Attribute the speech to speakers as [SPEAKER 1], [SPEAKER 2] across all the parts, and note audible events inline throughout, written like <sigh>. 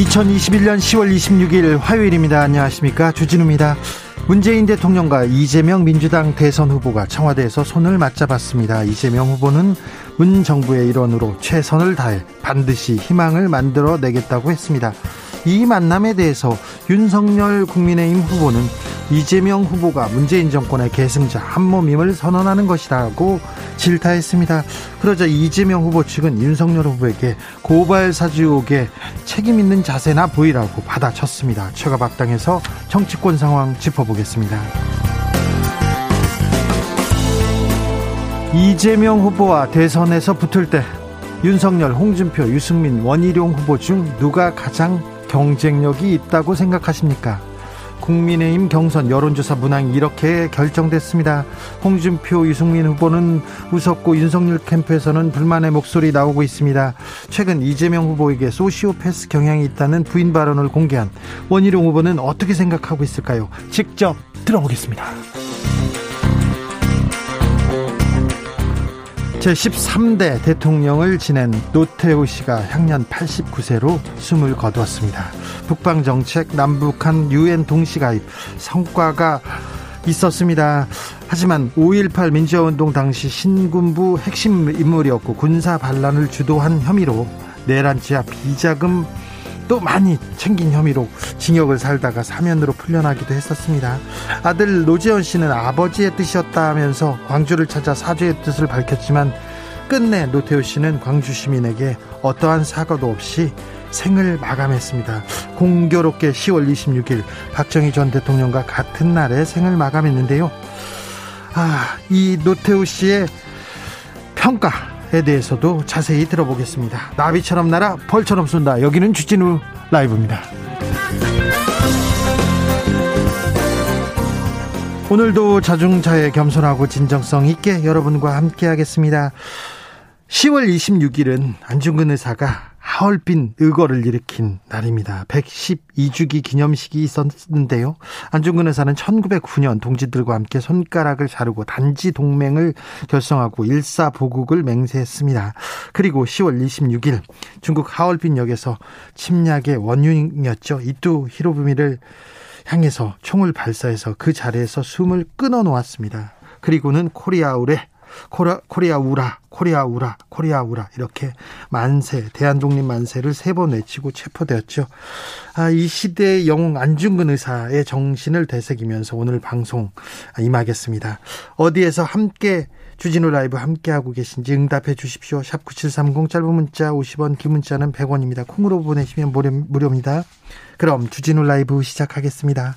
[SPEAKER 1] 2021년 10월 26일 화요일입니다. 안녕하십니까. 주진우입니다. 문재인 대통령과 이재명 민주당 대선 후보가 청와대에서 손을 맞잡았습니다. 이재명 후보는 문 정부의 일원으로 최선을 다해 반드시 희망을 만들어 내겠다고 했습니다. 이 만남에 대해서 윤석열 국민의힘 후보는 이재명 후보가 문재인 정권의 계승자 한몸임을 선언하는 것이라고 질타했습니다. 그러자 이재명 후보 측은 윤석열 후보에게 고발 사주 의혹에 책임 있는 자세나 보이라고 받아쳤습니다. 최가박당에서 정치권 상황 짚어보겠습니다. 이재명 후보와 대선에서 붙을 때 윤석열, 홍준표, 유승민, 원희룡 후보 중 누가 가장 경쟁력이 있다고 생각하십니까? 국민의힘 경선 여론조사 문항이 이렇게 결정됐습니다. 홍준표, 유승민 후보는 웃었고 윤석열 캠프에서는 불만의 목소리 나오고 있습니다. 최근 이재명 후보에게 소시오패스 경향이 있다는 부인 발언을 공개한 원희룡 후보는 어떻게 생각하고 있을까요? 직접 들어보겠습니다. 제13대 대통령을 지낸 노태우 씨가 향년 89세로 숨을 거두었습니다. 북방 정책, 남북한 유엔 동시 가입 성과가 있었습니다. 하지만 5.18 민주화운동 당시 신군부 핵심 인물이었고 군사 반란을 주도한 혐의로 내란 지하 비자금 또 많이 챙긴 혐의로 징역을 살다가 사면으로 풀려나기도 했었습니다. 아들 노재현 씨는 아버지의 뜻이었다면서 광주를 찾아 사죄의 뜻을 밝혔지만 끝내 노태우 씨는 광주 시민에게 어떠한 사과도 없이 생을 마감했습니다. 공교롭게 10월 26일 박정희 전 대통령과 같은 날에 생을 마감했는데요. 아, 이 노태우 씨의 평가 에 대해서도 자세히 들어보겠습니다. 나비처럼 날아 벌처럼 쏜다. 여기는 주진우 라이브입니다. 오늘도 자중차에 겸손하고 진정성 있게 여러분과 함께 하겠습니다. 10월 26일은 안중근 의사가 하얼빈 의거를 일으킨 날입니다. 112주기 기념식이 있었는데요. 안중근 의사는 1909년 동지들과 함께 손가락을 자르고 단지 동맹을 결성하고 일사보국을 맹세했습니다. 그리고 10월 26일 중국 하얼빈역에서 침략의 원흉이었죠. 이뚜 히로부미를 향해서 총을 발사해서 그 자리에서 숨을 끊어 놓았습니다. 그리고는 Корея ура, Корея, Корея ура, Корея ура, Корея ура 이렇게 만세, 대한독립 만세를 세 번 외치고 체포되었죠. 아, 이 시대의 영웅 안중근 의사의 정신을 되새기면서 오늘 방송 임하겠습니다. 어디에서 함께 주진우 라이브 함께하고 계신지 응답해 주십시오. 샵 9730 짧은 문자 50원 긴 문자는 100원입니다. 콩으로 보내시면 무료, 무료입니다. 그럼 주진우 라이브 시작하겠습니다.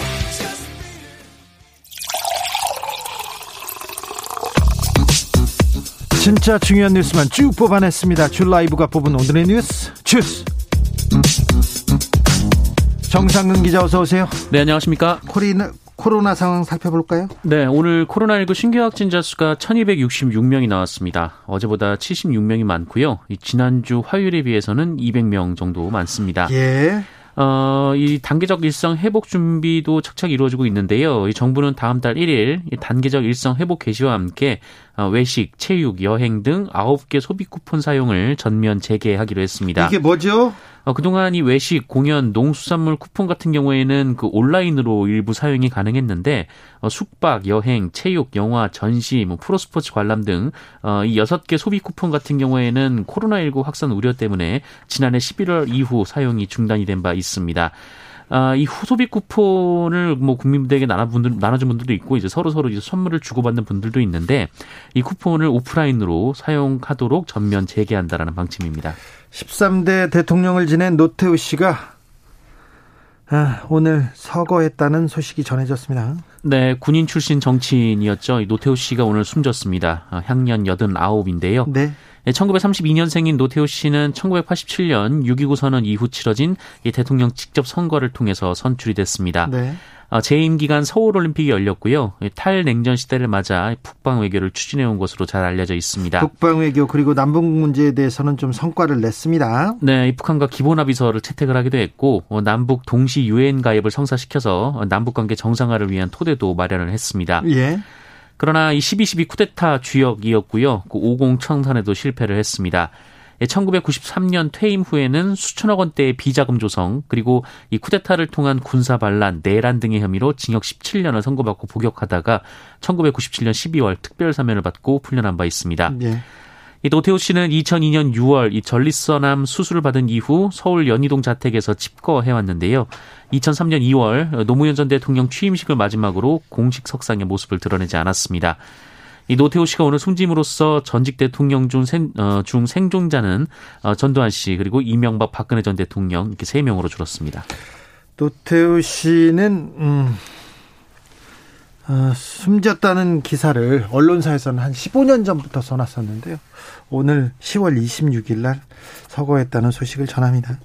[SPEAKER 1] 진짜 중요한 뉴스만 쭉 뽑아냈습니다. 줄 라이브가 뽑은 오늘의 뉴스 주스. 정상근 기자 어서 오세요.
[SPEAKER 2] 네 안녕하십니까.
[SPEAKER 1] 코리나 코로나 상황 살펴볼까요?
[SPEAKER 2] 네, 오늘 코로나19 신규 확진자 수가 1266명이 나왔습니다. 어제보다 76명이 많고요. 지난주 화요일에 비해서는 200명 정도 많습니다.
[SPEAKER 1] 예.
[SPEAKER 2] 어, 이 단계적 일상 회복 준비도 착착 이루어지고 있는데요. 이 정부는 다음 달 1일 단계적 일상 회복 개시와 함께 어, 외식, 체육, 여행 등 9개 소비 쿠폰 사용을 전면 재개하기로 했습니다.
[SPEAKER 1] 이게 뭐죠?
[SPEAKER 2] 어, 그동안 이 외식, 공연, 농수산물 쿠폰 같은 경우에는 그 온라인으로 일부 사용이 가능했는데 어, 숙박, 여행, 체육, 영화, 전시, 뭐 프로스포츠 관람 등이 어, 여섯 개 소비 쿠폰 같은 경우에는 코로나19 확산 우려 때문에 지난해 11월 이후 사용이 중단이 된 바 있습니다. 아, 이 후소비 쿠폰을 뭐 국민들에게 나눠분들, 나눠준 분들도 있고 이제 서로 서로 이제 선물을 주고받는 분들도 있는데 이 쿠폰을 오프라인으로 사용하도록 전면 재개한다라는 방침입니다.
[SPEAKER 1] 13대 대통령을 지낸 노태우 씨가 아, 오늘 서거했다는 소식이 전해졌습니다.
[SPEAKER 2] 네, 군인 출신 정치인이었죠. 노태우 씨가 오늘 숨졌습니다. 아, 향년 89인데요. 네. 1932년생인 노태우 씨는 1987년 6.29 선언 이후 치러진 대통령 직접 선거를 통해서 선출이 됐습니다. 네. 어, 재임 기간 서울 올림픽이 열렸고요. 탈냉전 시대를 맞아 북방 외교를 추진해 온 것으로 잘 알려져 있습니다.
[SPEAKER 1] 북방 외교 그리고 남북 문제에 대해서는 좀 성과를 냈습니다.
[SPEAKER 2] 네, 북한과 기본 합의서를 채택을 하기도 했고 어, 남북 동시 유엔 가입을 성사시켜서 남북 관계 정상화를 위한 토대도 마련을 했습니다. 예. 그러나 이 12.12 쿠데타 주역이었고요. 그 50 청산에도 실패를 했습니다. 1993년 퇴임 후에는 수천억 원대의 비자금 조성 그리고 이 쿠데타를 통한 군사 반란, 내란 등의 혐의로 징역 17년을 선고받고 복역하다가 1997년 12월 특별 사면을 받고 풀려난 바 있습니다. 네. 이 노태우 씨는 2002년 6월 이 전립선암 수술을 받은 이후 서울 연희동 자택에서 집거해 왔는데요. 2003년 2월 노무현 전 대통령 취임식을 마지막으로 공식 석상의 모습을 드러내지 않았습니다. 이 노태우 씨가 오늘 숨짐으로써 전직 대통령 중, 생, 어, 중 생존자는 어, 전두환 씨 그리고 이명박 박근혜 전 대통령 이렇게 세 명으로 줄었습니다.
[SPEAKER 1] 노태우 씨는 음, 어, 숨졌다는 기사를 언론사에서는 한 15년 전부터 써놨었는데요. 오늘 10월 26일 날 서거했다는 소식을 전합니다.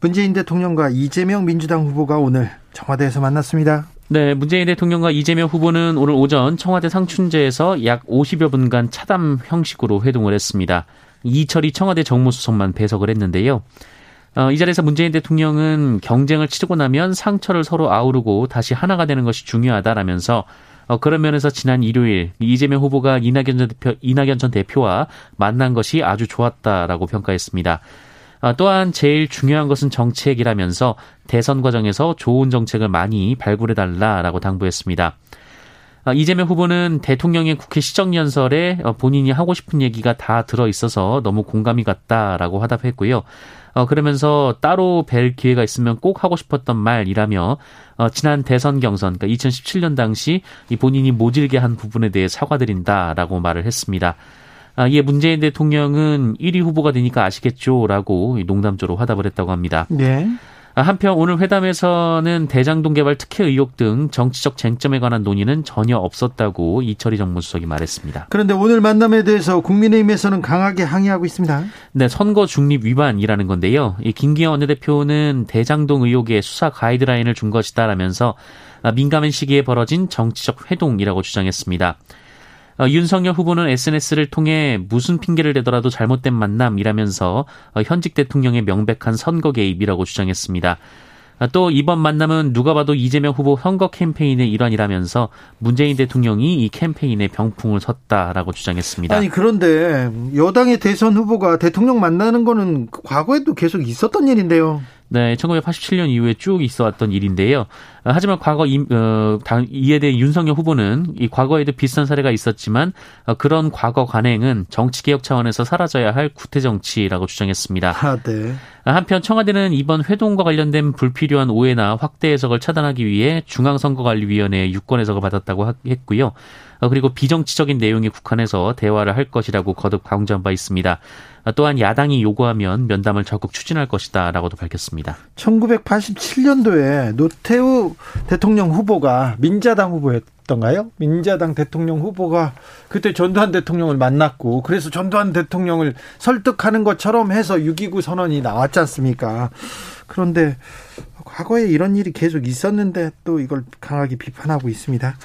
[SPEAKER 1] 문재인 대통령과 이재명 민주당 후보가 오늘 청와대에서 만났습니다.
[SPEAKER 2] 네, 문재인 대통령과 이재명 후보는 오늘 오전 청와대 상춘제에서 약 50여 분간 차담 형식으로 회동을 했습니다. 이철이 청와대 정무수석만 배석을 했는데요. 어, 이 자리에서 문재인 대통령은 경쟁을 치르고 나면 상처를 서로 아우르고 다시 하나가 되는 것이 중요하다라면서 어, 그런 면에서 지난 일요일 이재명 후보가 이낙연 전, 대표, 이낙연 전 대표와 만난 것이 아주 좋았다라고 평가했습니다. 아, 또한 제일 중요한 것은 정책이라면서 대선 과정에서 좋은 정책을 많이 발굴해달라라고 당부했습니다. 아, 이재명 후보는 대통령의 국회 시정연설에 어, 본인이 하고 싶은 얘기가 다 들어 있어서 너무 공감이 갔다라고 화답했고요. 어, 그러면서 따로 뵐 기회가 있으면 꼭 하고 싶었던 말이라며 어, 지난 대선 경선, 그러니까 2017년 당시 이 본인이 모질게 한 부분에 대해 사과드린다라고 말을 했습니다. 아, 이에 문재인 대통령은 1위 후보가 되니까 아시겠죠라고 농담조로 화답을 했다고 합니다. 네. 아, 한편 오늘 회담에서는 대장동 개발 특혜 의혹 등 정치적 쟁점에 관한 논의는 전혀 없었다고 이철희 정무수석이 말했습니다.
[SPEAKER 1] 그런데 오늘 만남에 대해서 국민의힘에서는 강하게 항의하고 있습니다.
[SPEAKER 2] 네, 선거 중립 위반이라는 건데요. 이 김기현 원내대표는 대장동 의혹의 수사 가이드라인을 준 것이다라면서 아, 민감한 시기에 벌어진 정치적 회동이라고 주장했습니다. 어, 윤석열 후보는 SNS를 통해 무슨 핑계를 대더라도 잘못된 만남이라면서 어, 현직 대통령의 명백한 선거 개입이라고 주장했습니다. 아, 또 이번 만남은 누가 봐도 이재명 후보 선거 캠페인의 일환이라면서 문재인 대통령이 이 캠페인에 병풍을 섰다라고 주장했습니다.
[SPEAKER 1] 아니 그런데 여당의 대선 후보가 대통령 만나는 거는 과거에도 계속 있었던 일인데요.
[SPEAKER 2] 네, 1987년 이후에 쭉 있어왔던 일인데요. 하지만 과거 이, 어, 이에 대해 윤석열 후보는 이 과거에도 비슷한 사례가 있었지만 어, 그런 과거 관행은 정치 개혁 차원에서 사라져야 할 구태 정치라고 주장했습니다. 아, 네. 한편 청와대는 이번 회동과 관련된 불필요한 오해나 확대 해석을 차단하기 위해 중앙선거관리위원회에 유권 해석을 받았다고 했고요. 어, 그리고 비정치적인 내용에 국한해서 대화를 할 것이라고 거듭 강조한 바 있습니다. 어, 또한 야당이 요구하면 면담을 적극 추진할 것이다라고도 밝혔습니다.
[SPEAKER 1] 1987년도에 노태우 대통령 후보가 민자당 후보였던가요? 민자당 대통령 후보가 그때 전두환 대통령을 만났고 그래서 전두환 대통령을 설득하는 것처럼 해서 6.29 선언이 나왔지 않습니까? 그런데 과거에 이런 일이 계속 있었는데 또 이걸 강하게 비판하고 있습니다.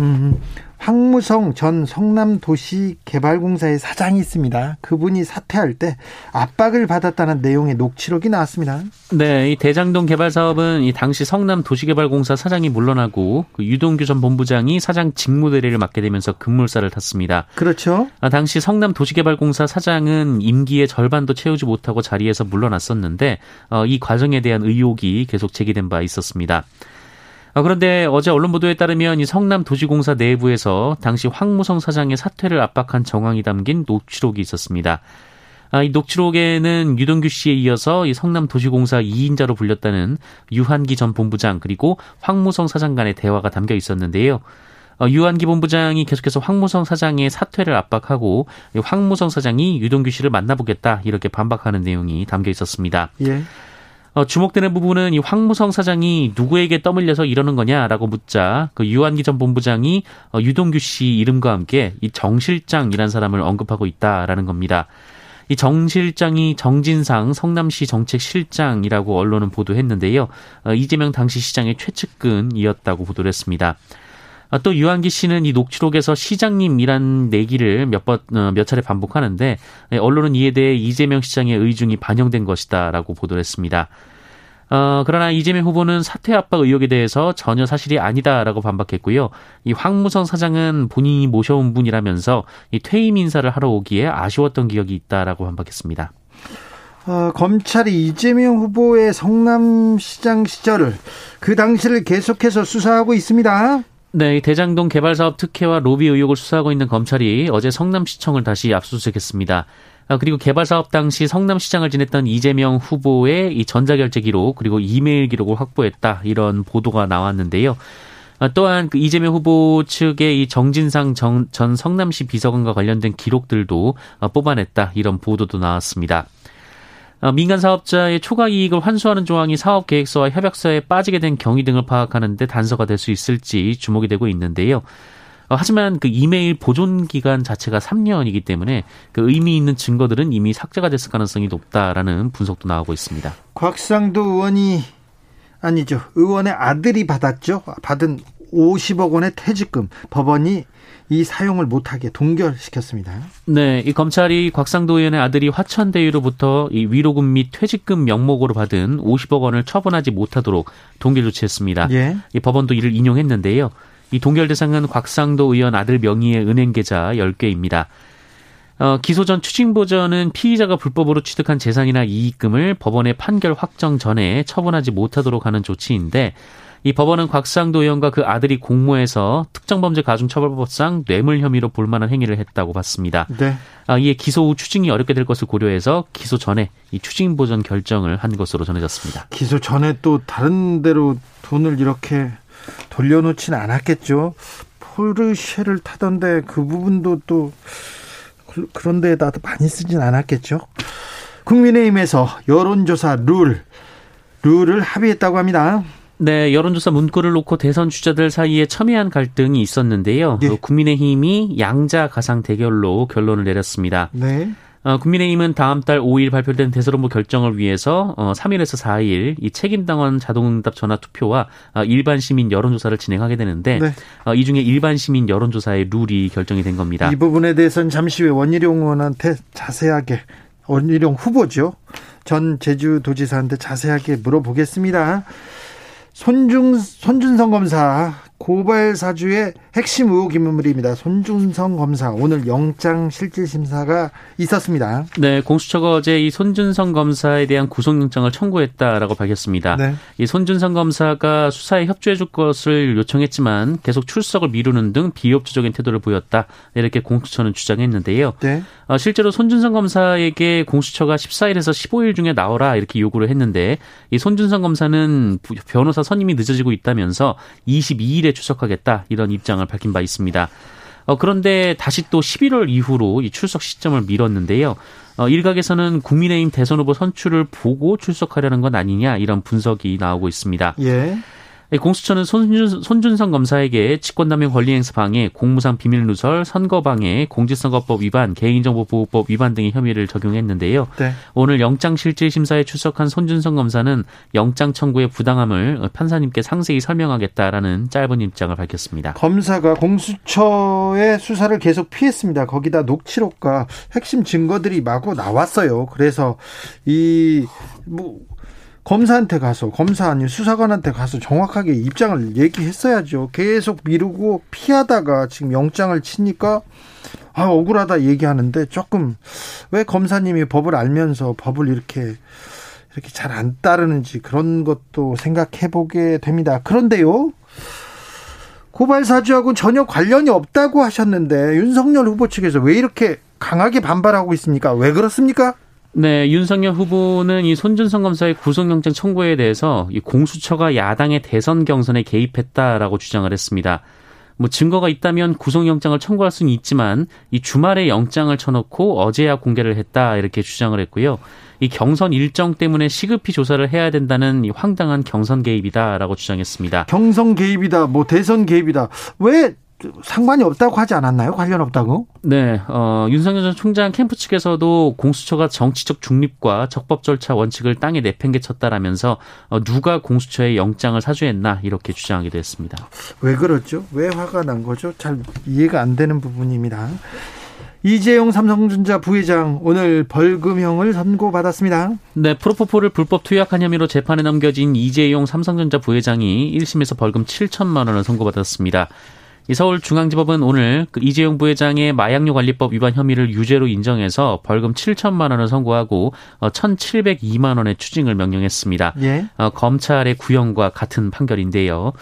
[SPEAKER 1] 음, 황무성 전 성남도시개발공사의 사장이 있습니다. 그분이 사퇴할 때 압박을 받았다는 내용의 녹취록이 나왔습니다.
[SPEAKER 2] 네, 이 대장동 개발 사업은 이 당시 성남도시개발공사 사장이 물러나고 그 유동규 전 본부장이 사장 직무대리를 맡게 되면서 급물살을 탔습니다.
[SPEAKER 1] 그렇죠.
[SPEAKER 2] 아, 당시 성남도시개발공사 사장은 임기의 절반도 채우지 못하고 자리에서 물러났었는데 어, 이 과정에 대한 의혹이 계속 제기된 바 있었습니다. 아, 그런데 어제 언론 보도에 따르면 이 성남 도시공사 내부에서 당시 황무성 사장의 사퇴를 압박한 정황이 담긴 녹취록이 있었습니다. 아, 이 녹취록에는 유동규 씨에 이어서 이 성남 도시공사 2인자로 불렸다는 유한기 전 본부장 그리고 황무성 사장 간의 대화가 담겨 있었는데요. 어, 유한기 본부장이 계속해서 황무성 사장의 사퇴를 압박하고 황무성 사장이 유동규 씨를 만나보겠다 이렇게 반박하는 내용이 담겨 있었습니다.
[SPEAKER 1] 예.
[SPEAKER 2] 어, 주목되는 부분은 이 황무성 사장이 누구에게 떠밀려서 이러는 거냐라고 묻자 그 유한기 전 본부장이 어, 유동규 씨 이름과 함께 이 정 실장이라는 사람을 언급하고 있다라는 겁니다. 이 정 실장이 정진상 성남시 정책실장이라고 언론은 보도했는데요. 어, 이재명 당시 시장의 최측근이었다고 보도를 했습니다. 아, 또 유한기 씨는 이 녹취록에서 시장님이란 내기를 몇 번, 어, 몇 차례 반복하는데 네, 언론은 이에 대해 이재명 시장의 의중이 반영된 것이다라고 보도를 했습니다. 어, 그러나 이재명 후보는 사퇴 압박 의혹에 대해서 전혀 사실이 아니다라고 반박했고요. 이 황무성 사장은 본인이 모셔온 분이라면서 이 퇴임 인사를 하러 오기에 아쉬웠던 기억이 있다라고 반박했습니다.
[SPEAKER 1] 어, 검찰이 이재명 후보의 성남시장 시절을 그 당시를 계속해서 수사하고 있습니다.
[SPEAKER 2] 네, 대장동 개발 사업 특혜와 로비 의혹을 수사하고 있는 검찰이 어제 성남시청을 다시 압수수색했습니다. 아, 그리고 개발 사업 당시 성남시장을 지냈던 이재명 후보의 이 전자결제 기록 그리고 이메일 기록을 확보했다 이런 보도가 나왔는데요. 아, 또한 그 이재명 후보 측의 이 정진상 정, 전 성남시 비서관과 관련된 기록들도 아, 뽑아냈다 이런 보도도 나왔습니다. 어, 민간 사업자의 초과 이익을 환수하는 조항이 사업 계획서와 협약서에 빠지게 된 경위 등을 파악하는데 단서가 될 수 있을지 주목이 되고 있는데요. 어, 하지만 그 이메일 보존 기간 자체가 3년이기 때문에 그 의미 있는 증거들은 이미 삭제가 됐을 가능성이 높다라는 분석도 나오고 있습니다.
[SPEAKER 1] 곽상도 의원이 아니죠. 의원의 아들이 받았죠. 받은 50억 원의 퇴직금 법원이 이 사용을 못하게 동결시켰습니다.
[SPEAKER 2] 네, 이 검찰이 곽상도 의원의 아들이 화천대유로부터 이 위로금 및 퇴직금 명목으로 받은 50억 원을 처분하지 못하도록 동결 조치했습니다. 예. 이 법원도 이를 인용했는데요. 이 동결 대상은 곽상도 의원 아들 명의의 은행 계좌 10개입니다. 어, 기소 전 추징보전은 피의자가 불법으로 취득한 재산이나 이익금을 법원의 판결 확정 전에 처분하지 못하도록 하는 조치인데 이 법원은 곽상도 의원과 그 아들이 공모해서 특정범죄 가중처벌법상 뇌물 혐의로 볼만한 행위를 했다고 봤습니다. 네. 아, 이에 기소 후 추징이 어렵게 될 것을 고려해서 기소 전에 이 추징 보전 결정을 한 것으로 전해졌습니다.
[SPEAKER 1] 기소 전에 또 다른 데로 돈을 이렇게 돌려놓진 않았겠죠. 포르쉐를 타던데 그 부분도 또 그런 데에다 많이 쓰진 않았겠죠. 국민의힘에서 여론조사 룰 룰을 합의했다고 합니다.
[SPEAKER 2] 네, 여론조사 문구를 놓고 대선 주자들 사이에 첨예한 갈등이 있었는데요. 네. 국민의힘이 양자 가상 대결로 결론을 내렸습니다. 네. 어, 국민의힘은 다음 달 5일 발표된 대선 후보 결정을 위해서 어, 3일에서 4일 이 책임당원 자동응답 전화 투표와 어, 일반 시민 여론조사를 진행하게 되는데 네. 어, 이 중에 일반 시민 여론조사의 룰이 결정이 된 겁니다.
[SPEAKER 1] 이 부분에 대해서는 잠시 후에 원희룡 의원한테 자세하게 원희룡 후보죠. 전 제주도지사한테 자세하게 물어보겠습니다. 손중 손준성 검사 고발 사주의 핵심 의혹 인물입니다. 손준성 검사 오늘 영장 실질 심사가 있었습니다.
[SPEAKER 2] 네, 공수처가 어제 이 손준성 검사에 대한 구속영장을 청구했다라고 밝혔습니다. 네. 이 손준성 검사가 수사에 협조해 줄 것을 요청했지만 계속 출석을 미루는 등 비협조적인 태도를 보였다. 이렇게 공수처는 주장했는데요. 네. 어, 실제로 손준성 검사에게 공수처가 14일에서 15일 중에 나오라 이렇게 요구를 했는데 이 손준성 검사는 변호사 선임이 늦어지고 있다면서 22일 에 출석하겠다 이런 입장을 밝힌 바 있습니다. 어, 그런데 다시 또 11월 이후로 이 출석 시점을 미뤘는데요. 어, 일각에서는 국민의힘 대선 후보 선출을 보고 출석하려는 건 아니냐 이런 분석이 나오고 있습니다. 예. 공수처는 손준, 손준성 검사에게 직권남용 권리행사 방해, 공무상 비밀 누설, 선거 방해, 공직선거법 위반, 개인정보보호법 위반 등의 혐의를 적용했는데요. 네. 오늘 영장실질심사에 출석한 손준성 검사는 영장 청구의 부당함을 판사님께 상세히 설명하겠다라는 짧은 입장을 밝혔습니다.
[SPEAKER 1] 검사가 공수처의 수사를 계속 피했습니다. 거기다 녹취록과 핵심 증거들이 마구 나왔어요. 그래서 이 뭐 검사한테 가서 검사 아닌 수사관한테 가서 정확하게 입장을 얘기했어야죠. 계속 미루고 피하다가 지금 영장을 치니까 아 억울하다 얘기하는데 조금 왜 검사님이 법을 알면서 법을 이렇게 이렇게 잘 안 따르는지 그런 것도 생각해 보게 됩니다. 그런데요. 고발 사주하고 전혀 관련이 없다고 하셨는데 윤석열 후보 측에서 왜 이렇게 강하게 반발하고 있습니까? 왜 그렇습니까?
[SPEAKER 2] 네, 윤석열 후보는 이 손준성 검사의 구속영장 청구에 대해서 이 공수처가 야당의 대선 경선에 개입했다라고 주장을 했습니다. 뭐 증거가 있다면 구속영장을 청구할 수는 있지만 이 주말에 영장을 쳐놓고 어제야 공개를 했다 이렇게 주장을 했고요. 이 경선 일정 때문에 시급히 조사를 해야 된다는 이 황당한 경선 개입이다라고 주장했습니다.
[SPEAKER 1] 경선 개입이다, 뭐 대선 개입이다. 왜 상관이 없다고 하지 않았나요? 관련 없다고?
[SPEAKER 2] 네, 어, 윤석열 전 총장 캠프 측에서도 공수처가 정치적 중립과 적법 절차 원칙을 땅에 내팽개쳤다라면서 어, 누가 공수처에 영장을 사주했나 이렇게 주장하기도 했습니다.
[SPEAKER 1] 왜 그렇죠? 왜 화가 난 거죠? 잘 이해가 안 되는 부분입니다. 이재용 삼성전자 부회장 오늘 벌금형을 선고받았습니다.
[SPEAKER 2] 네, 프로포폴을 불법 투약한 혐의로 재판에 넘겨진 이재용 삼성전자 부회장이 1심에서 벌금 7천만 원을 선고받았습니다. 이 서울중앙지법은 오늘 그 이재용 부회장의 마약류 관리법 위반 혐의를 유죄로 인정해서 벌금 7천만 원을 선고하고 1,702만 어, 원의 추징을 명령했습니다. 예? 어, 검찰의 구형과 같은 판결인데요.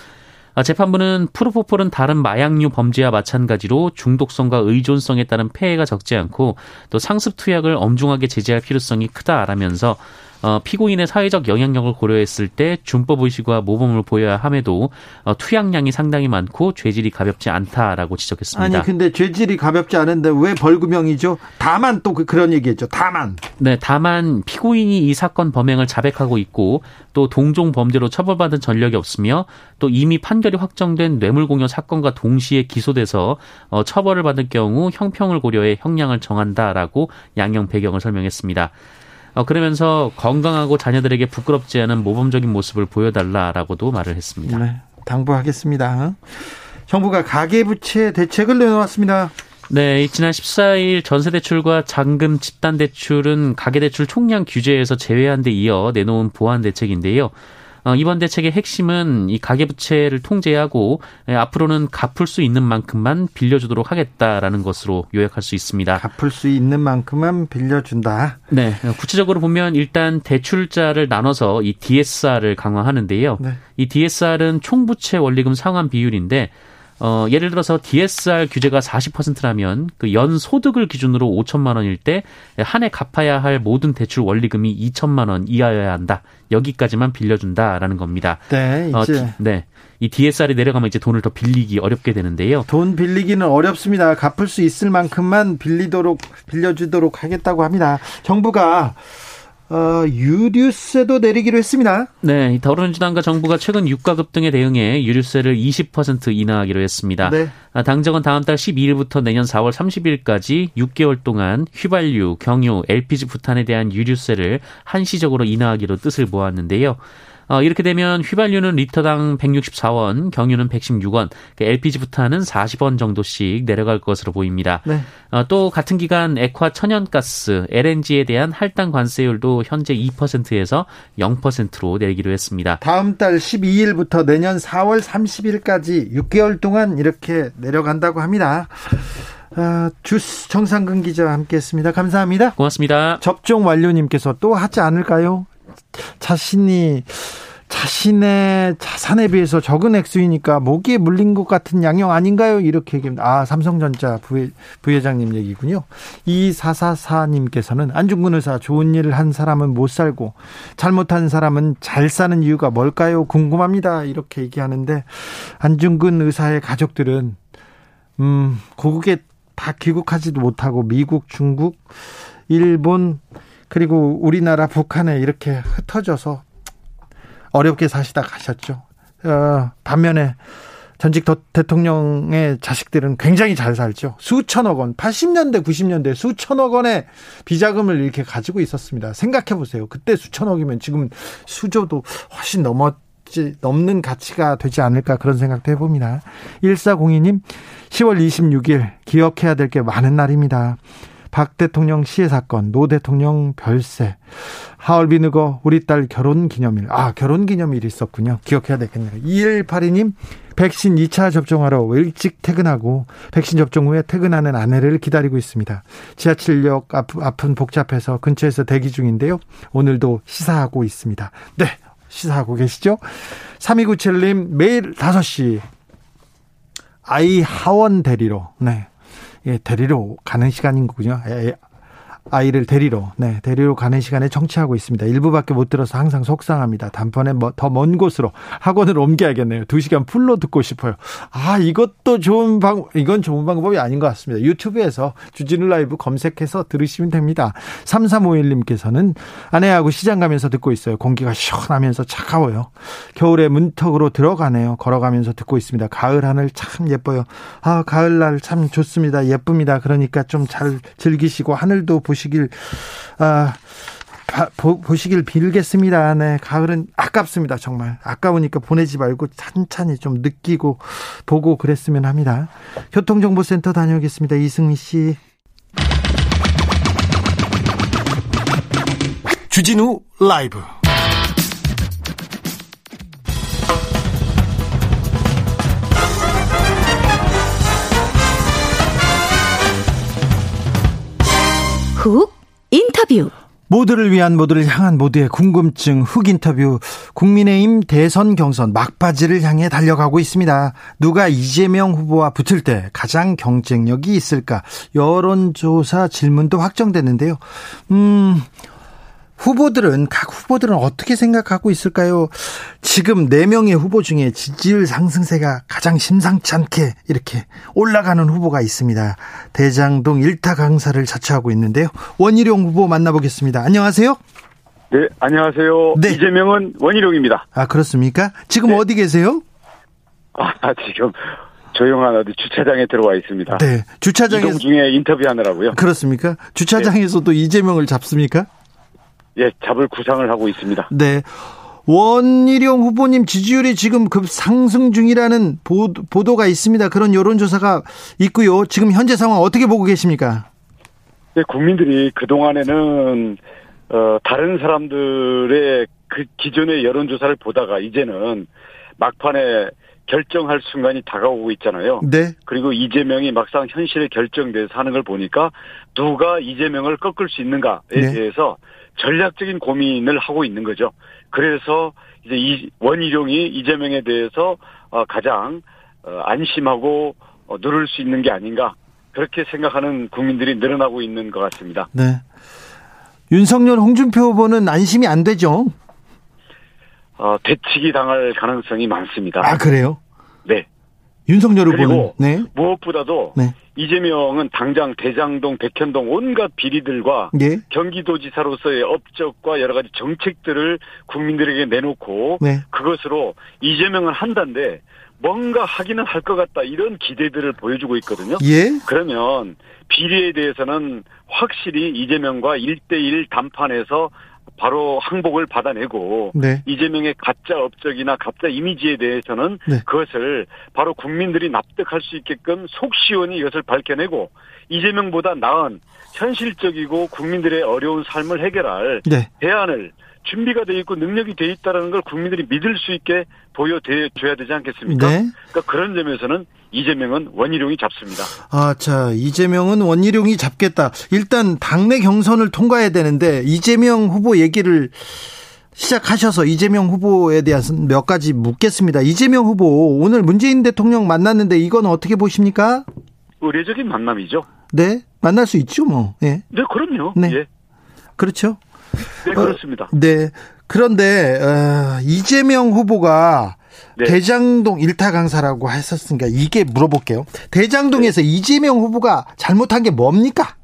[SPEAKER 2] 어, 재판부는 프로포폴은 다른 마약류 범죄와 마찬가지로 중독성과 의존성에 따른 폐해가 적지 않고 또 상습 투약을 엄중하게 제재할 필요성이 크다라면서 어, 피고인의 사회적 영향력을 고려했을 때 준법 의식과 모범을 보여야 함에도 어, 투약량이 상당히 많고 죄질이 가볍지 않다라고 지적했습니다.
[SPEAKER 1] 아니 근데 죄질이 가볍지 않은데 왜 벌금형이죠? 다만 또 그, 그런 얘기했죠. 다만.
[SPEAKER 2] 네, 다만 피고인이 이 사건 범행을 자백하고 있고 또 동종 범죄로 처벌받은 전력이 없으며 또 이미 판결이 확정된 뇌물공여 사건과 동시에 기소돼서 어, 처벌을 받을 경우 형평을 고려해 형량을 정한다라고 양형 배경을 설명했습니다. 어, 그러면서 건강하고 자녀들에게 부끄럽지 않은 모범적인 모습을 보여달라라고도 말을 했습니다. 네,
[SPEAKER 1] 당부하겠습니다. 정부가 가계부채 대책을 내놓았습니다.
[SPEAKER 2] 네, 지난 14일 전세대출과 잔금 집단대출은 가계대출 총량 규제에서 제외한 데 이어 내놓은 보완 대책인데요. 어, 이번 대책의 핵심은 이 가계부채를 통제하고 예, 앞으로는 갚을 수 있는 만큼만 빌려주도록 하겠다라는 것으로 요약할 수 있습니다.
[SPEAKER 1] 갚을 수 있는 만큼만 빌려준다.
[SPEAKER 2] 네, 구체적으로 보면 일단 대출자를 나눠서 이 DSR을 강화하는데요. 네. 이 DSR은 총부채 원리금 상환 비율인데 어, 예를 들어서 DSR 규제가 40%라면 그 연 소득을 기준으로 5천만 원일 때 한 해 갚아야 할 모든 대출 원리금이 2천만 원 이하여야 한다. 여기까지만 빌려준다라는 겁니다.
[SPEAKER 1] 네, 어, 이제 어,
[SPEAKER 2] 네. 이 DSR이 내려가면 이제 돈을 더 빌리기 어렵게 되는데요.
[SPEAKER 1] 돈 빌리기는 어렵습니다. 갚을 수 있을 만큼만 빌리도록 빌려주도록 하겠다고 합니다. 정부가 어, 유류세도 내리기로 했습니다.
[SPEAKER 2] 네, 더불어민주당과 정부가 최근 유가 급 등에 대응해 유류세를 20% 인하하기로 했습니다. 네. 아, 당정은 다음 달 12일부터 내년 4월 30일까지 6개월 동안 휘발유, 경유, LPG 부탄에 대한 유류세를 한시적으로 인하하기로 뜻을 모았는데요. 어, 이렇게 되면 휘발유는 리터당 164원, 경유는 116원, LPG 부탄은 40원 정도씩 내려갈 것으로 보입니다. 네. 어, 또 같은 기간 액화 천연가스, LNG에 대한 할당 관세율도 현재 2%에서 0%로 내기로 했습니다.
[SPEAKER 1] 다음 달 12일부터 내년 4월 30일까지 6개월 동안 이렇게 내려간다고 합니다. 아, 주스 정상근 기자와 함께했습니다. 감사합니다.
[SPEAKER 2] 고맙습니다.
[SPEAKER 1] 접종 완료님께서 또 하지 않을까요? 자신이 자신의 자산에 비해서 적은 액수이니까 모기에 물린 것 같은 양형 아닌가요? 이렇게 얘기합니다. 아, 삼성전자 부회, 부회장님 얘기군요. 이사사사님께서는 안중근 의사 좋은 일을 한 사람은 못 살고 잘못한 사람은 잘 사는 이유가 뭘까요? 궁금합니다. 이렇게 얘기하는데 안중근 의사의 가족들은 음, 고국에 다 귀국하지도 못하고 미국, 중국, 일본 그리고 우리나라 북한에 이렇게 흩어져서 어렵게 사시다 가셨죠. 어, 반면에 전직 대통령의 자식들은 굉장히 잘 살죠. 수천억 원, 80년대, 90년대 수천억 원의 비자금을 이렇게 가지고 있었습니다. 생각해 보세요. 그때 수천억이면 지금 수조도 훨씬 넘었지, 넘는 가치가 되지 않을까 그런 생각도 해봅니다. 1402님, 10월 26일 기억해야 될 게 많은 날입니다. 박 대통령 시해 사건, 노 대통령 별세, 하얼빈 의거 우리 딸 결혼 기념일. 아, 결혼 기념일이 있었군요. 기억해야 되겠네요. 2182님, 백신 2차 접종하러 일찍 퇴근하고 백신 접종 후에 퇴근하는 아내를 기다리고 있습니다. 지하철역 앞은 복잡해서 근처에서 대기 중인데요. 오늘도 시사하고 있습니다. 네. 시사하고 계시죠? 3297님, 매일 5시 아이 하원 대리로, 네. 예, 데리러 가는 시간인 거군요. 예, 예. 아이를 데리러 네 데리러 가는 시간에 청취하고 있습니다. 일부밖에 못 들어서 항상 속상합니다. 단번에 뭐더먼 곳으로 학원을 옮겨야겠네요. 두 시간 풀로 듣고 싶어요. 아 이것도 좋은 방 이건 좋은 방법이 아닌 것 같습니다. 유튜브에서 주진우 라이브 검색해서 들으시면 됩니다. 3351님께서는 아내하고 시장 가면서 듣고 있어요. 공기가 시원하면서 차가워요. 겨울에 문턱으로 들어가네요. 걸어가면서 듣고 있습니다. 가을 하늘 참 예뻐요. 아 가을날 참 좋습니다. 예쁩니다. 그러니까 좀 잘 즐기시고 하늘도 보 보시길 아, 보, 보시길 빌겠습니다. 네, 가을은 아깝습니다. 정말 아까우니까 보내지 말고 찬찬히 좀 느끼고 보고 그랬으면 합니다. 교통정보센터 다녀오겠습니다. 이승미 씨. 주진우 라이브.
[SPEAKER 3] 훅 인터뷰
[SPEAKER 1] 모두를 위한 모두를 향한 모두의 궁금증 훅 인터뷰 국민의힘 대선 경선 막바지를 향해 달려가고 있습니다. 누가 이재명 후보와 붙을 때 가장 경쟁력이 있을까 여론조사 질문도 확정됐는데요. 음 후보들은 각 후보들은 어떻게 생각하고 있을까요? 지금 4명의 후보 중에 지지율 상승세가 가장 심상치 않게 이렇게 올라가는 후보가 있습니다. 대장동 일타 강사를 자처하고 있는데요. 원희룡 후보 만나보겠습니다. 안녕하세요.
[SPEAKER 4] 네, 안녕하세요. 네. 이재명은 원희룡입니다.
[SPEAKER 1] 아, 그렇습니까? 지금 네. 어디 계세요?
[SPEAKER 4] 아, 지금 조용한 어디 주차장에 들어와 있습니다.
[SPEAKER 1] 네. 주차장에
[SPEAKER 4] 이동 중에 인터뷰하느라고요.
[SPEAKER 1] 그렇습니까? 주차장에서도 네. 이재명을 잡습니까?
[SPEAKER 4] 예, 잡을 구상을 하고 있습니다.
[SPEAKER 1] 네. 원희룡 후보님 지지율이 지금 급 상승 중이라는 보도, 가 있습니다. 그런 여론조사가 있고요. 지금 현재 상황 어떻게 보고 계십니까?
[SPEAKER 4] 네, 국민들이 그동안에는, 어, 다른 사람들의 그 기존의 여론조사를 보다가 이제는 막판에 결정할 순간이 다가오고 있잖아요.
[SPEAKER 1] 네.
[SPEAKER 4] 그리고 이재명이 막상 현실에 결정돼서 하는 걸 보니까 누가 이재명을 꺾을 수 있는가에 네. 대해서 전략적인 고민을 하고 있는 거죠. 그래서 이제 이 원희룡이 이재명에 대해서 어, 가장 어, 안심하고 어, 누를 수 있는 게 아닌가 그렇게 생각하는 국민들이 늘어나고 있는 것 같습니다.
[SPEAKER 1] 네. 윤석열 홍준표 후보는 안심이 안 되죠.
[SPEAKER 4] 어, 대치기 당할 가능성이 많습니다.
[SPEAKER 1] 아 그래요?
[SPEAKER 4] 네.
[SPEAKER 1] 윤석열 후보는
[SPEAKER 4] 네. 무엇보다도 네. 이재명은 당장 대장동, 백현동 온갖 비리들과 네. 경기도지사로서의 업적과 여러 가지 정책들을 국민들에게 내놓고 네. 그것으로 이재명은 한다인데 뭔가 하기는 할 것 같다 이런 기대들을 보여주고 있거든요.
[SPEAKER 1] 예?
[SPEAKER 4] 그러면 비리에 대해서는 확실히 이재명과 1대1 담판에서 바로 항복을 받아내고 네. 이재명의 가짜 업적이나 가짜 이미지에 대해서는 네. 그것을 바로 국민들이 납득할 수 있게끔 속 시원히 이것을 밝혀내고 이재명보다 나은 현실적이고 국민들의 어려운 삶을 해결할 네. 대안을 준비가 돼 있고 능력이 돼 있다라는 걸 국민들이 믿을 수 있게 보여줘야 되지 않겠습니까? 네. 그러니까 그런 점에서는 이재명은 원희룡이 잡습니다.
[SPEAKER 1] 아, 자, 이재명은 원희룡이 잡겠다. 일단 당내 경선을 통과해야 되는데 이재명 후보 얘기를 시작하셔서 이재명 후보에 대한 몇 가지 묻겠습니다. 이재명 후보 오늘 문재인 대통령 만났는데 이건 어떻게 보십니까?
[SPEAKER 4] 의례적인 만남이죠.
[SPEAKER 1] 네, 만날 수 있죠, 뭐. 예.
[SPEAKER 4] 네, 그럼요.
[SPEAKER 1] 네,
[SPEAKER 4] 예.
[SPEAKER 1] 그렇죠.
[SPEAKER 4] 네, 그렇습니다. 어,
[SPEAKER 1] 네. 그런데 어, 이재명 후보가 네. 대장동 일타 강사라고 했었으니까 이게 물어볼게요. 대장동에서 네. 이재명 후보가 잘못한 게 뭡니까?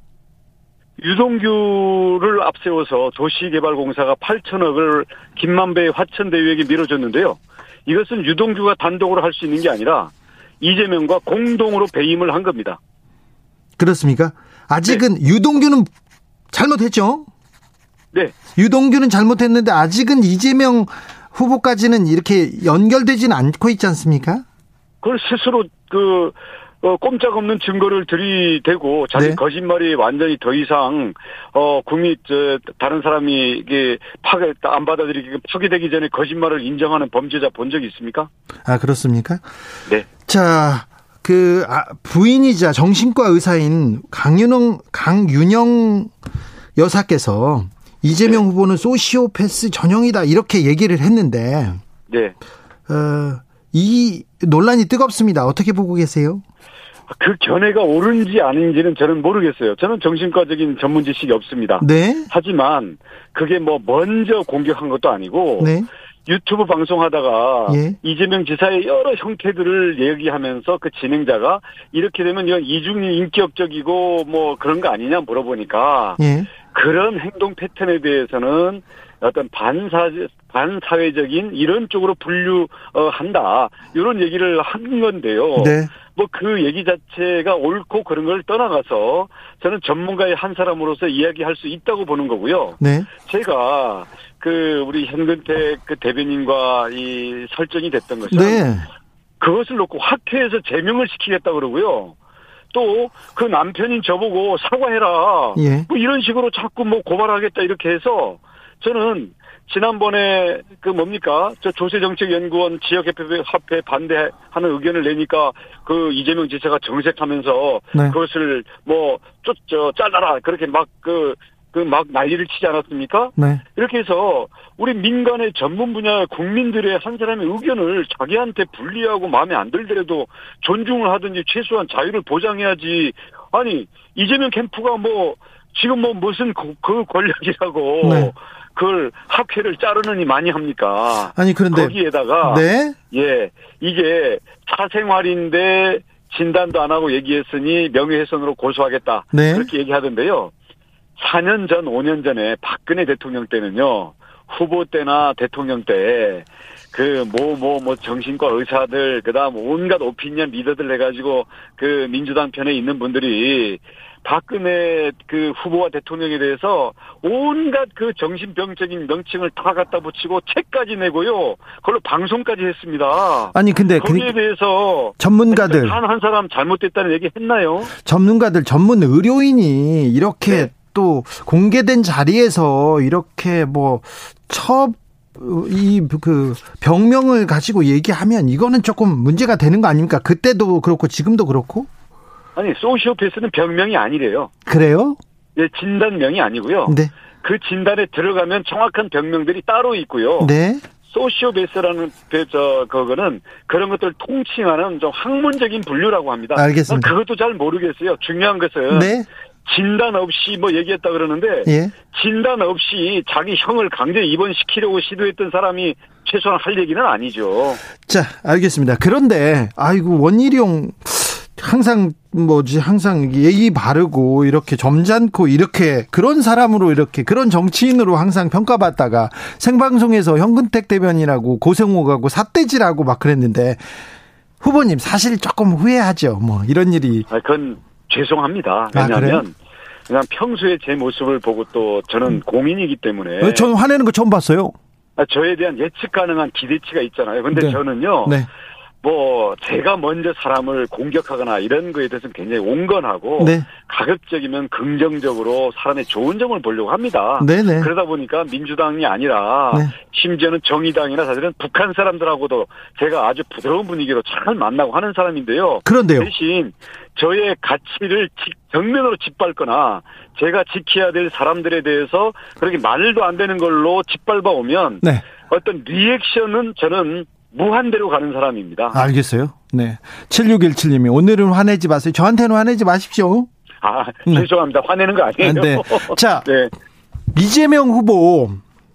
[SPEAKER 4] 유동규를 앞세워서 도시개발공사가 8천억을 김만배 화천대유에게 밀어줬는데요. 이것은 유동규가 단독으로 할 수 있는 게 아니라 이재명과 공동으로 배임을 한 겁니다.
[SPEAKER 1] 그렇습니까? 아직은 네. 유동규는 잘못했죠?
[SPEAKER 4] 네.
[SPEAKER 1] 유동규는 잘못했는데 아직은 이재명 후보까지는 이렇게 연결되지는 않고 있지 않습니까?
[SPEAKER 4] 그걸 스스로 그 어, 꼼짝없는 증거를 들이대고 자기 네. 거짓말이 완전히 더 이상 어 국민 저 다른 사람이 이게 파괴 안 받아들이게 파괴되기 전에 거짓말을 인정하는 범죄자 본 적이 있습니까?
[SPEAKER 1] 아 그렇습니까?
[SPEAKER 4] 네.
[SPEAKER 1] 자. 그 아, 부인이자 정신과 의사인 강윤영 강윤영 여사께서 이재명 네. 후보는 소시오패스 전형이다 이렇게 얘기를 했는데
[SPEAKER 4] 네.
[SPEAKER 1] 어, 이 논란이 뜨겁습니다. 어떻게 보고 계세요?
[SPEAKER 4] 그 견해가 옳은지 아닌지는 저는 모르겠어요. 저는 정신과적인 전문 지식이 없습니다.
[SPEAKER 1] 네.
[SPEAKER 4] 하지만 그게 뭐 먼저 공격한 것도 아니고 네. 유튜브 방송하다가 예. 이재명 지사의 여러 형태들을 얘기하면서 그 진행자가 이렇게 되면 이건 이중이 인격적이고 뭐 그런 거 아니냐 물어보니까 예. 그런 행동 패턴에 대해서는 어떤 반사 반사회적인 이런 쪽으로 분류한다 이런 얘기를 한 건데요.
[SPEAKER 1] 네.
[SPEAKER 4] 뭐그 얘기 자체가 옳고 그런 걸 떠나가서 저는 전문가의 한 사람으로서 이야기할 수 있다고 보는 거고요.
[SPEAKER 1] 네.
[SPEAKER 4] 제가 그 우리 현근택 그 대변인과 이 설정이 됐던 것은
[SPEAKER 1] 네.
[SPEAKER 4] 그것을 놓고 학회에서 제명을 시키겠다 그러고요. 또 그 남편인 저보고 사과해라.
[SPEAKER 1] 예.
[SPEAKER 4] 뭐 이런 식으로 자꾸 뭐 고발하겠다 이렇게 해서 저는 지난번에 그 뭡니까 저 조세정책연구원 지역협회 반대하는 의견을 내니까 그 이재명 지사가 정색하면서 네. 그것을 뭐 쫓저 잘라라 그렇게 막 그 그 막 난리를 치지 않았습니까?
[SPEAKER 1] 네.
[SPEAKER 4] 이렇게 해서 우리 민간의 전문 분야 국민들의 한 사람의 의견을 자기한테 분리하고 마음에 안 들더라도 존중을 하든지 최소한 자유를 보장해야지. 아니 이재명 캠프가 뭐 지금 뭐 무슨 그, 그 권력이라고 네. 그걸 학회를 자르느니 많이 합니까?
[SPEAKER 1] 아니 그런데
[SPEAKER 4] 거기에다가
[SPEAKER 1] 네?
[SPEAKER 4] 예 이게 사생활인데 진단도 안 하고 얘기했으니 명예훼손으로 고소하겠다
[SPEAKER 1] 네.
[SPEAKER 4] 그렇게 얘기하던데요. 4년 전, 5년 전에 박근혜 대통령 때는요 후보 때나 대통령 때그뭐 뭐뭐 뭐 정신과 의사들 그 다음 온갖 오피니언 리더들 해가지고 그 민주당 편에 있는 분들이 박근혜 그 후보와 대통령에 대해서 온갖 그 정신병적인 명칭을 다 갖다 붙이고 책까지 내고요. 그걸로 방송까지 했습니다.
[SPEAKER 1] 아니 근데
[SPEAKER 4] 거기에 그 대해서
[SPEAKER 1] 전문가들
[SPEAKER 4] 단한 사람 잘못됐다는 얘기 했나요?
[SPEAKER 1] 전문가들 전문 의료인이 이렇게 네. 또 공개된 자리에서 이렇게 뭐첩 이그 병명을 가지고 얘기하면 이거는 조금 문제가 되는 거 아닙니까? 그때도 그렇고 지금도 그렇고?
[SPEAKER 4] 아니 소시오패스는 병명이 아니래요.
[SPEAKER 1] 그래요?
[SPEAKER 4] 네, 진단명이 아니고요.
[SPEAKER 1] 네.
[SPEAKER 4] 그 진단에 들어가면 정확한 병명들이 따로 있고요.
[SPEAKER 1] 네.
[SPEAKER 4] 소시오베스라는 저 그거는 그런 것들 통칭하는 좀 학문적인 분류라고 합니다.
[SPEAKER 1] 알겠습니다.
[SPEAKER 4] 그것도 잘 모르겠어요. 중요한 것은
[SPEAKER 1] 네.
[SPEAKER 4] 진단 없이 뭐 얘기했다 그러는데
[SPEAKER 1] 예.
[SPEAKER 4] 진단 없이 자기 형을 강제 입원시키려고 시도했던 사람이 최소한 할 얘기는 아니죠.
[SPEAKER 1] 자, 알겠습니다. 그런데 아이고 원희룡 항상 뭐지 항상 예의 바르고 이렇게 점잖고 이렇게 그런 사람으로 이렇게 그런 정치인으로 항상 평가받다가 생방송에서 현근택 대변이라고 고생호가고 삿대질하고 막 그랬는데 후보님 사실 조금 후회하죠. 뭐 이런 일이.
[SPEAKER 4] 아, 그건 죄송합니다. 아, 왜냐하면 아, 그냥 평소에 제 모습을 보고 또 저는 음. 공인이기 때문에.
[SPEAKER 1] 어, 저는 화내는 거 처음 봤어요.
[SPEAKER 4] 아, 저에 대한 예측 가능한 기대치가 있잖아요. 근데 네. 저는요. 네. 뭐 제가 먼저 사람을 공격하거나 이런 거에 대해서는 굉장히 온건하고 네. 가급적이면 긍정적으로 사람의 좋은 점을 보려고 합니다.
[SPEAKER 1] 네네. 네.
[SPEAKER 4] 그러다 보니까 민주당이 아니라 네. 심지어는 정의당이나 사실은 북한 사람들하고도 제가 아주 부드러운 분위기로 잘 만나고 하는 사람인데요.
[SPEAKER 1] 그런데요.
[SPEAKER 4] 대신 저의 가치를 정면으로 짓밟거나 제가 지켜야 될 사람들에 대해서 그렇게 말도 안 되는 걸로 짓밟아 오면
[SPEAKER 1] 네.
[SPEAKER 4] 어떤 리액션은 저는 무한대로 가는 사람입니다.
[SPEAKER 1] 알겠어요. 네. 7617님이 오늘은 화내지 마세요. 저한테는 화내지 마십시오.
[SPEAKER 4] 아, 네. 죄송합니다. 네. 화내는 거 아니에요. 네.
[SPEAKER 1] 자, <laughs> 네. 이재명 후보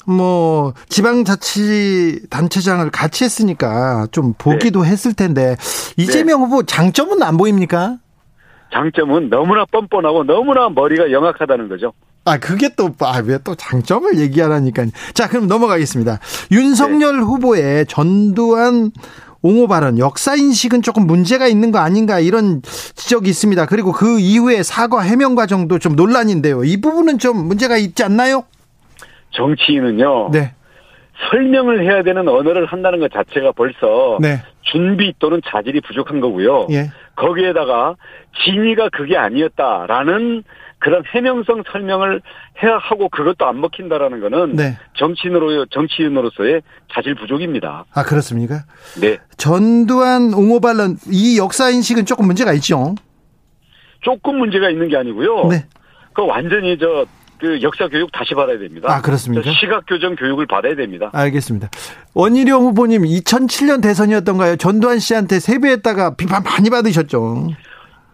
[SPEAKER 1] 뭐 지방자치단체장을 같이 했으니까 좀 보기도 네. 했을 텐데 이재명 네. 후보 장점은 안 보입니까?
[SPEAKER 4] 장점은 너무나 뻔뻔하고 너무나 머리가 영악하다는 거죠.
[SPEAKER 1] 아, 그게 또, 아, 왜 또 장점을 얘기하라니까요. 자, 그럼 넘어가겠습니다. 윤석열 네. 후보의 전두환 옹호 발언, 역사인식은 조금 문제가 있는 거 아닌가 이런 지적이 있습니다. 그리고 그 이후에 사과 해명 과정도 좀 논란인데요. 이 부분은 좀 문제가 있지 않나요?
[SPEAKER 4] 정치인은요. 네. 설명을 해야 되는 언어를 한다는 것 자체가 벌써 네. 준비 또는 자질이 부족한 거고요. 예. 거기에다가 진위가 그게 아니었다라는 그런 해명성 설명을 해야 하고 그것도 안 먹힌다라는 거는 네. 정치인으로 정치인으로서의 자질 부족입니다.
[SPEAKER 1] 아 그렇습니까? 네. 전두환 옹호 발언 이 역사 인식은 조금 문제가 있죠.
[SPEAKER 4] 조금 문제가 있는 게 아니고요. 네. 그 완전히 저그 역사 교육 다시 받아야 됩니다.
[SPEAKER 1] 아 그렇습니까?
[SPEAKER 4] 시각 교정 교육을 받아야 됩니다.
[SPEAKER 1] 알겠습니다. 원희룡 후보님 2007년 대선이었던가요? 전두환 씨한테 세배했다가 비판 많이 받으셨죠.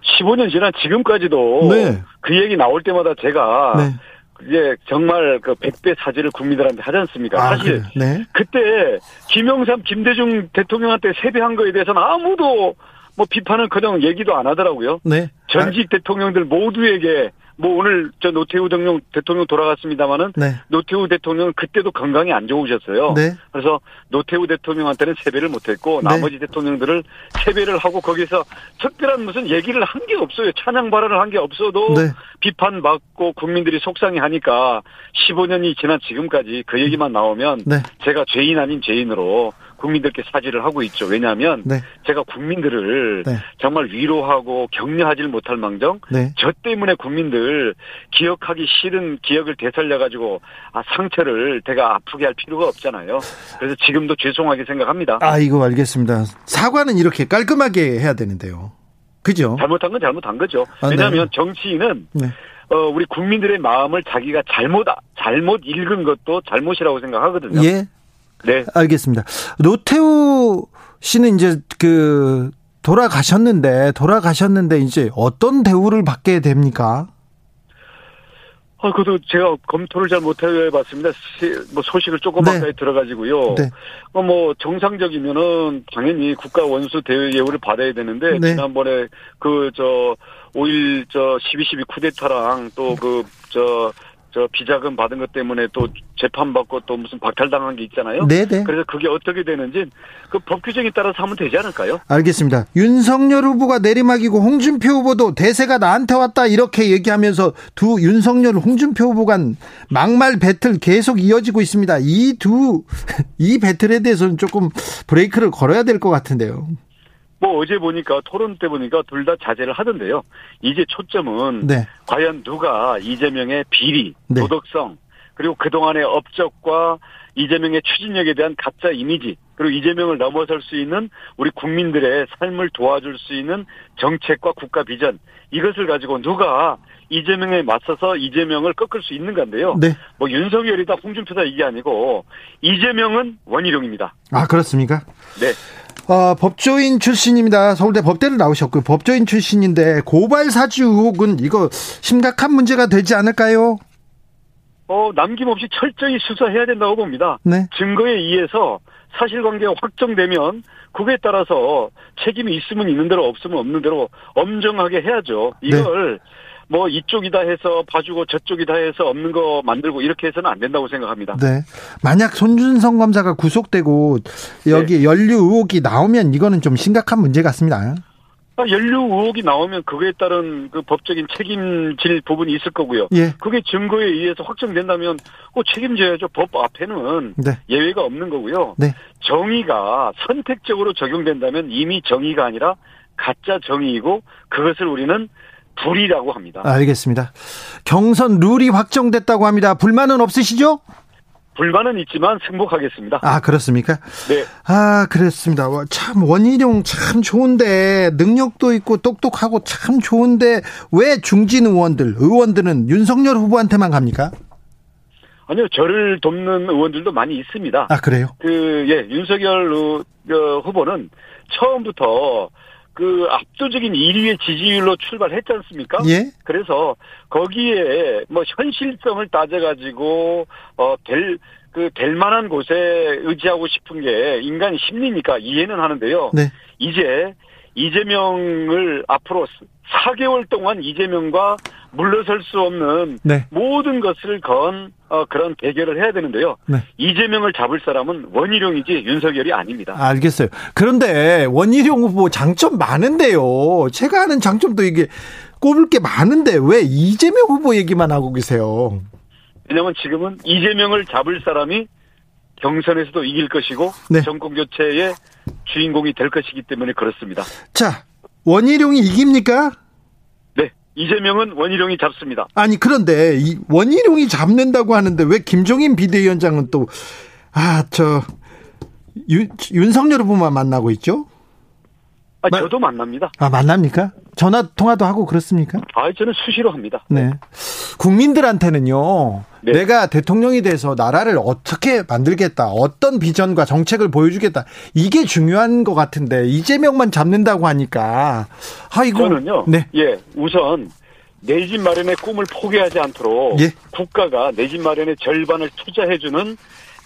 [SPEAKER 4] 15년 지난 지금까지도 네. 그 얘기 나올 때마다 제가 네. 이제 정말 그 100배 사죄를 국민들한테 하지 않습니까? 아, 사실 네. 그때 김영삼, 김대중 대통령한테 세배한 거에 대해서는 아무도 뭐 비판은 그냥 얘기도 안 하더라고요. 네. 전직 아. 대통령들 모두에게 뭐 오늘 저 노태우 대통령 대통령 돌아갔습니다마는 네. 노태우 대통령은 그때도 건강이 안 좋으셨어요. 네. 그래서 노태우 대통령한테는 세배를 못했고 네. 나머지 대통령들을 세배를 하고 거기서 특별한 무슨 얘기를 한 게 없어요. 찬양 발언을 한 게 없어도 네. 비판받고 국민들이 속상해하니까 15년이 지난 지금까지 그 얘기만 나오면 네. 제가 죄인 아닌 죄인으로 국민들께 사죄를 하고 있죠. 왜냐하면 네. 제가 국민들을 네. 정말 위로하고 격려하지 못할 망정 네. 저 때문에 국민들 기억하기 싫은 기억을 되살려 가지고 아, 상처를 제가 아프게 할 필요가 없잖아요. 그래서 지금도 죄송하게 생각합니다.
[SPEAKER 1] 아 이거 알겠습니다. 사과는 이렇게 깔끔하게 해야 되는데요. 그죠?
[SPEAKER 4] 잘못한 건 잘못한 거죠. 아, 네. 왜냐하면 정치인은 네. 어, 우리 국민들의 마음을 자기가 잘못, 잘못 읽은 것도 잘못이라고 생각하거든요.
[SPEAKER 1] 예. 네. 알겠습니다. 노태우 씨는 이제 그 돌아가셨는데 돌아가셨는데 이제 어떤 대우를 받게 됩니까?
[SPEAKER 4] 아, 그것도 제가 검토를 잘 못해봤습니다. 뭐 소식을 조금만 네. 들어가지고요. 네. 어, 뭐 정상적이면은 당연히 국가 원수 대우 예우를 받아야 되는데 네. 지난번에 그 저 5일 저12.12 쿠데타랑 또 그 저 저 비자금 받은 것 때문에 또 재판받고 또 무슨 박탈당한 게 있잖아요. 네네. 그래서 그게 어떻게 되는지 그 법 규정에 따라서 하면 되지 않을까요?
[SPEAKER 1] 알겠습니다. 윤석열 후보가 내리막이고 홍준표 후보도 대세가 나한테 왔다 이렇게 얘기하면서 두 윤석열 홍준표 후보 간 막말 배틀 계속 이어지고 있습니다. 이 두 <laughs> 이 배틀에 대해서는 조금 브레이크를 걸어야 될 것 같은데요.
[SPEAKER 4] 뭐 어제 보니까 토론 때 보니까 둘 다 자제를 하던데요. 이제 초점은 네. 과연 누가 이재명의 비리, 네. 도덕성 그리고 그동안의 업적과 이재명의 추진력에 대한 가짜 이미지 그리고 이재명을 넘어설 수 있는 우리 국민들의 삶을 도와줄 수 있는 정책과 국가 비전 이것을 가지고 누가 이재명에 맞서서 이재명을 꺾을 수 있는 건데요. 네. 뭐 윤석열이다 홍준표다 이게 아니고 이재명은 원희룡입니다.
[SPEAKER 1] 아 그렇습니까? 네. 어, 법조인 출신입니다. 서울대 법대를 나오셨고 법조인 출신인데 고발 사주 의혹은 이거 심각한 문제가 되지 않을까요?
[SPEAKER 4] 어, 남김없이 철저히 수사해야 된다고 봅니다. 네. 증거에 의해서 사실관계가 확정되면 그거에 따라서 책임이 있으면 있는 대로 없으면 없는 대로 엄정하게 해야죠. 이걸 네. 뭐 이쪽이다 해서 봐주고 저쪽이다 해서 없는 거 만들고 이렇게 해서는 안 된다고 생각합니다.
[SPEAKER 1] 네. 만약 손준성 검사가 구속되고 여기 네. 연류 의혹이 나오면 이거는 좀 심각한 문제 같습니다.
[SPEAKER 4] 아, 연류 의혹이 나오면 그거에 따른 그 법적인 책임질 부분이 있을 거고요. 예. 그게 증거에 의해서 확정된다면 그 책임져야죠. 법 앞에는 네. 예외가 없는 거고요. 네. 정의가 선택적으로 적용된다면 이미 정의가 아니라 가짜 정의이고 그것을 우리는 불이라고 합니다.
[SPEAKER 1] 알겠습니다. 경선 룰이 확정됐다고 합니다. 불만은 없으시죠?
[SPEAKER 4] 불만은 있지만 승복하겠습니다.
[SPEAKER 1] 아, 그렇습니까? 네. 아, 그렇습니다. 참, 원희룡 참 좋은데, 능력도 있고 똑똑하고 참 좋은데, 왜 중진 의원들, 의원들은 윤석열 후보한테만 갑니까?
[SPEAKER 4] 아니요, 저를 돕는 의원들도 많이 있습니다.
[SPEAKER 1] 아, 그래요?
[SPEAKER 4] 그, 예, 윤석열 후보는 처음부터 그 압도적인 1위의 지지율로 출발했지 않습니까? 예. 그래서 거기에 뭐 현실성을 따져가지고 어될 그 될 만한 곳에 의지하고 싶은 게 인간 심리니까 이해는 하는데요. 네. 이제 이재명을 앞으로 4개월 동안 이재명과 물러설 수 없는 네. 모든 것을 건 어, 그런 대결을 해야 되는데요. 네. 이재명을 잡을 사람은 원희룡이지 윤석열이 아닙니다.
[SPEAKER 1] 알겠어요. 그런데 원희룡 후보 장점 많은데요. 제가 아는 장점도 이게 꼽을 게 많은데 왜 이재명 후보 얘기만 하고 계세요?
[SPEAKER 4] 왜냐하면 지금은 이재명을 잡을 사람이 경선에서도 이길 것이고 네. 정권 교체의 주인공이 될 것이기 때문에 그렇습니다.
[SPEAKER 1] 자, 원희룡이 이깁니까?
[SPEAKER 4] 네, 이재명은 원희룡이 잡습니다.
[SPEAKER 1] 아니 그런데 이 원희룡이 잡는다고 하는데 왜 김종인 비대위원장은 또 아 저 윤석열 후보만 만나고 있죠?
[SPEAKER 4] 아, 저도 만납니다.
[SPEAKER 1] 아, 만납니까? 전화 통화도 하고 그렇습니까?
[SPEAKER 4] 아, 저는 수시로 합니다.
[SPEAKER 1] 네. 국민들한테는요. 네. 내가 대통령이 돼서 나라를 어떻게 만들겠다. 어떤 비전과 정책을 보여주겠다. 이게 중요한 것 같은데 이재명만 잡는다고 하니까 아 이거
[SPEAKER 4] 저는요. 네. 예. 우선 내 집 마련의 꿈을 포기하지 않도록 예. 국가가 내 집 마련의 절반을 투자해 주는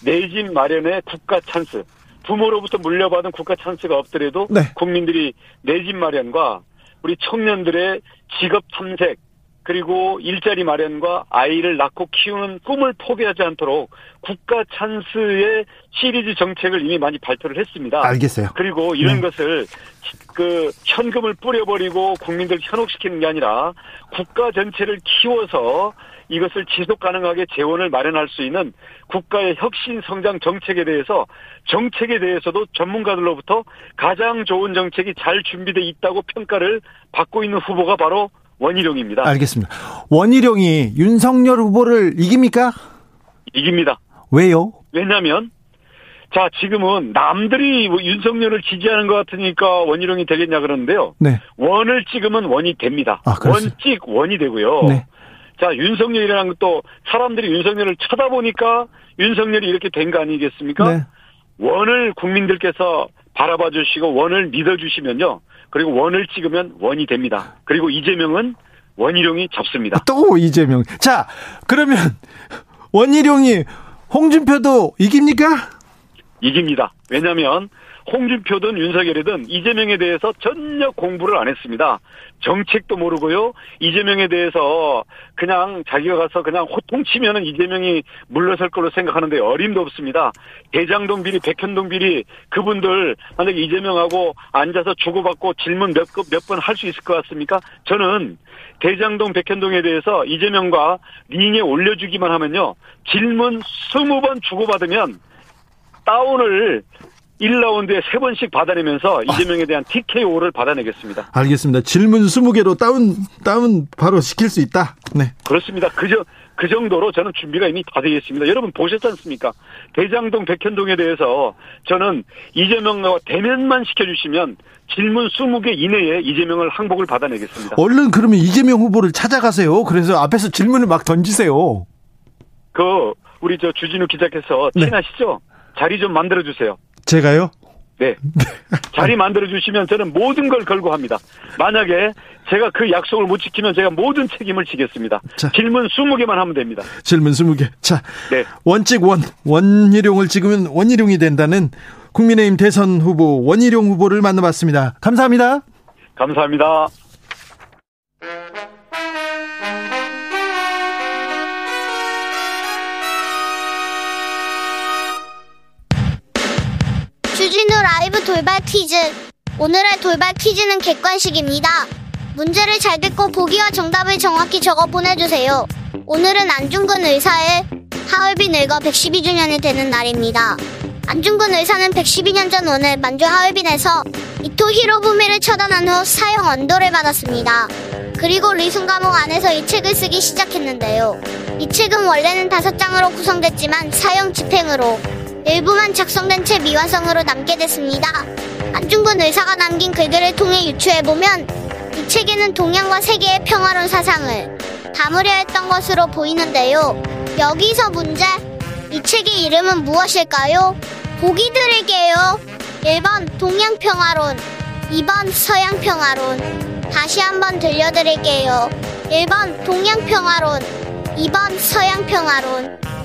[SPEAKER 4] 내 집 마련의 국가 찬스 부모로부터 물려받은 국가 찬스가 없더라도 네. 국민들이 내 집 마련과 우리 청년들의 직업 탐색 그리고 일자리 마련과 아이를 낳고 키우는 꿈을 포기하지 않도록 국가 찬스의 시리즈 정책을 이미 많이 발표를 했습니다.
[SPEAKER 1] 알겠어요.
[SPEAKER 4] 그리고 이런 네. 것을 그 현금을 뿌려버리고 국민들 현혹시키는 게 아니라 국가 전체를 키워서 이것을 지속 가능하게 재원을 마련할 수 있는 국가의 혁신 성장 정책에 대해서 정책에 대해서도 전문가들로부터 가장 좋은 정책이 잘 준비돼 있다고 평가를 받고 있는 후보가 바로 원희룡입니다.
[SPEAKER 1] 알겠습니다. 원희룡이 윤석열 후보를 이깁니까?
[SPEAKER 4] 이깁니다.
[SPEAKER 1] 왜요?
[SPEAKER 4] 왜냐하면 자 지금은 남들이 뭐 윤석열을 지지하는 것 같으니까 원희룡이 되겠냐 그러는데요. 네. 원을 찍으면 원이 됩니다. 아, 원찍 원이 되고요. 네. 자 윤석열이라는 것도 사람들이 윤석열을 쳐다보니까 윤석열이 이렇게 된 거 아니겠습니까? 네. 원을 국민들께서 바라봐 주시고 원을 믿어 주시면요. 그리고 원을 찍으면 원이 됩니다. 그리고 이재명은 원희룡이 잡습니다.
[SPEAKER 1] 또 이재명. 자, 그러면 원희룡이 홍준표도 이깁니까?
[SPEAKER 4] 이깁니다. 왜냐하면 홍준표든 윤석열이든 이재명에 대해서 전혀 공부를 안 했습니다. 정책도 모르고요. 이재명에 대해서 그냥 자기가 가서 그냥 호통치면은 이재명이 물러설 걸로 생각하는데 어림도 없습니다. 대장동 비리, 백현동 비리 그분들 만약에 이재명하고 앉아서 주고받고 질문 몇몇번할 수 있을 것 같습니까? 저는 대장동, 백현동에 대해서 이재명과 링에 올려주기만 하면요. 질문 20번 주고받으면 다운을 1라운드에 3번씩 받아내면서 이재명에 대한 TKO를 받아내겠습니다.
[SPEAKER 1] 알겠습니다. 질문 20개로 다운, 다운 바로 시킬 수 있다. 네.
[SPEAKER 4] 그렇습니다. 그저, 그 정도로 저는 준비가 이미 다 되어 있습니다. 여러분 보셨지 않습니까? 대장동, 백현동에 대해서 저는 이재명과 대면만 시켜주시면 질문 20개 이내에 이재명을 항복을 받아내겠습니다.
[SPEAKER 1] 얼른 그러면 이재명 후보를 찾아가세요. 그래서 앞에서 질문을 막 던지세요.
[SPEAKER 4] 그, 우리 저 주진우 기자께서 네. 친하시죠? 자리 좀 만들어주세요.
[SPEAKER 1] 제가요? <laughs>
[SPEAKER 4] 네. 자리 만들어주시면 저는 모든 걸 걸고 합니다. 만약에 제가 그 약속을 못 지키면 제가 모든 책임을 지겠습니다. 자, 질문 20개만 하면 됩니다.
[SPEAKER 1] 질문 20개. 자, 네. 원칙 원, 원희룡을 찍으면 원희룡이 된다는 국민의힘 대선 후보 원희룡 후보를 만나봤습니다. 감사합니다.
[SPEAKER 4] 감사합니다.
[SPEAKER 5] 라이브 돌발 퀴즈. 오늘의 돌발 퀴즈는 객관식입니다. 문제를 잘 듣고 보기와 정답을 정확히 적어 보내주세요. 오늘은 안중근 의사의 하얼빈 일거 112주년이 되는 날입니다. 안중근 의사는 112년 전 오늘 만주 하얼빈에서 이토 히로부미를 처단한 후 사형 언도를 받았습니다. 그리고 리순 감옥 안에서 이 책을 쓰기 시작했는데요. 이 책은 원래는 다섯 장으로 구성됐지만 사형 집행으로 일부만 작성된 채 미완성으로 남게 됐습니다. 안중근 의사가 남긴 글들을 통해 유추해보면 이 책에는 동양과 세계의 평화로운 사상을 담으려 했던 것으로 보이는데요. 여기서 문제. 이 책의 이름은 무엇일까요? 보기 드릴게요. 1번 동양평화론, 2번 서양평화론. 다시 한번 들려드릴게요. 1번 동양평화론, 2번 서양평화론.